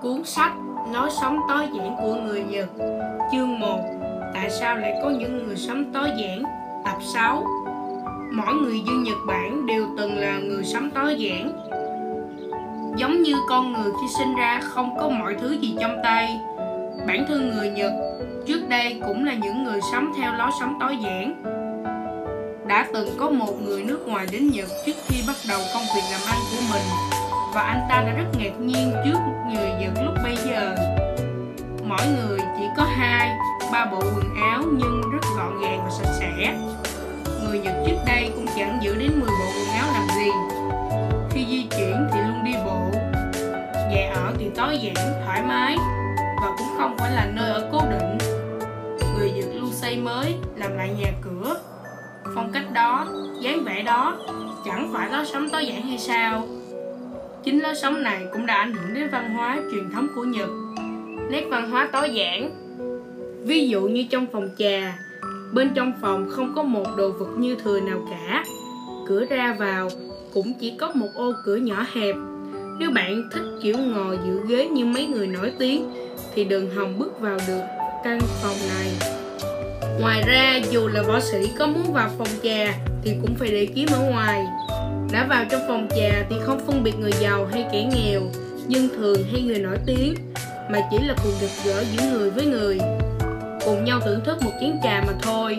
Cuốn sách Nói sống tối giản của người Nhật, Chương 1 Tại sao lại có những người sống tối giản? Tập 6 Mỗi người dân Nhật Bản đều từng là người sống tối giản. Giống như con người khi sinh ra không có mọi thứ gì trong tay. Bản thân người Nhật trước đây cũng là những người sống theo lối sống tối giản. Đã từng có một người nước ngoài đến Nhật trước khi bắt đầu công việc làm ăn của mình và anh ta đã rất ngạc nhiên trước người Nhật lúc bây giờ. Mỗi người chỉ có hai, ba bộ quần áo nhưng rất gọn gàng và sạch sẽ. Người Nhật trước đây cũng chẳng giữ đến 10 bộ quần áo làm gì. Khi di chuyển thì luôn đi bộ. Nhà ở thì tối giản, thoải mái và cũng không phải là nơi ở cố định. Người Nhật luôn xây mới, làm lại nhà cửa. Phong cách đó, dáng vẻ đó chẳng phải lối sống tối giản hay sao? Chính lối sống này cũng đã ảnh hưởng đến văn hóa truyền thống của Nhật. Nét văn hóa tối giản Ví dụ như trong phòng trà, bên trong phòng không có một đồ vật như thừa nào cả. Cửa ra vào cũng chỉ có một ô cửa nhỏ hẹp. Nếu bạn thích kiểu ngồi giữ ghế như mấy người nổi tiếng thì đừng hòng bước vào được căn phòng này. Ngoài ra, dù là võ sĩ có muốn vào phòng trà thì cũng phải để kiếm ở ngoài đã vào trong phòng trà thì không phân biệt người giàu hay kẻ nghèo dân thường hay người nổi tiếng, mà chỉ là cùng gặp gỡ giữa người với người. Cùng nhau thưởng thức một chén trà mà thôi.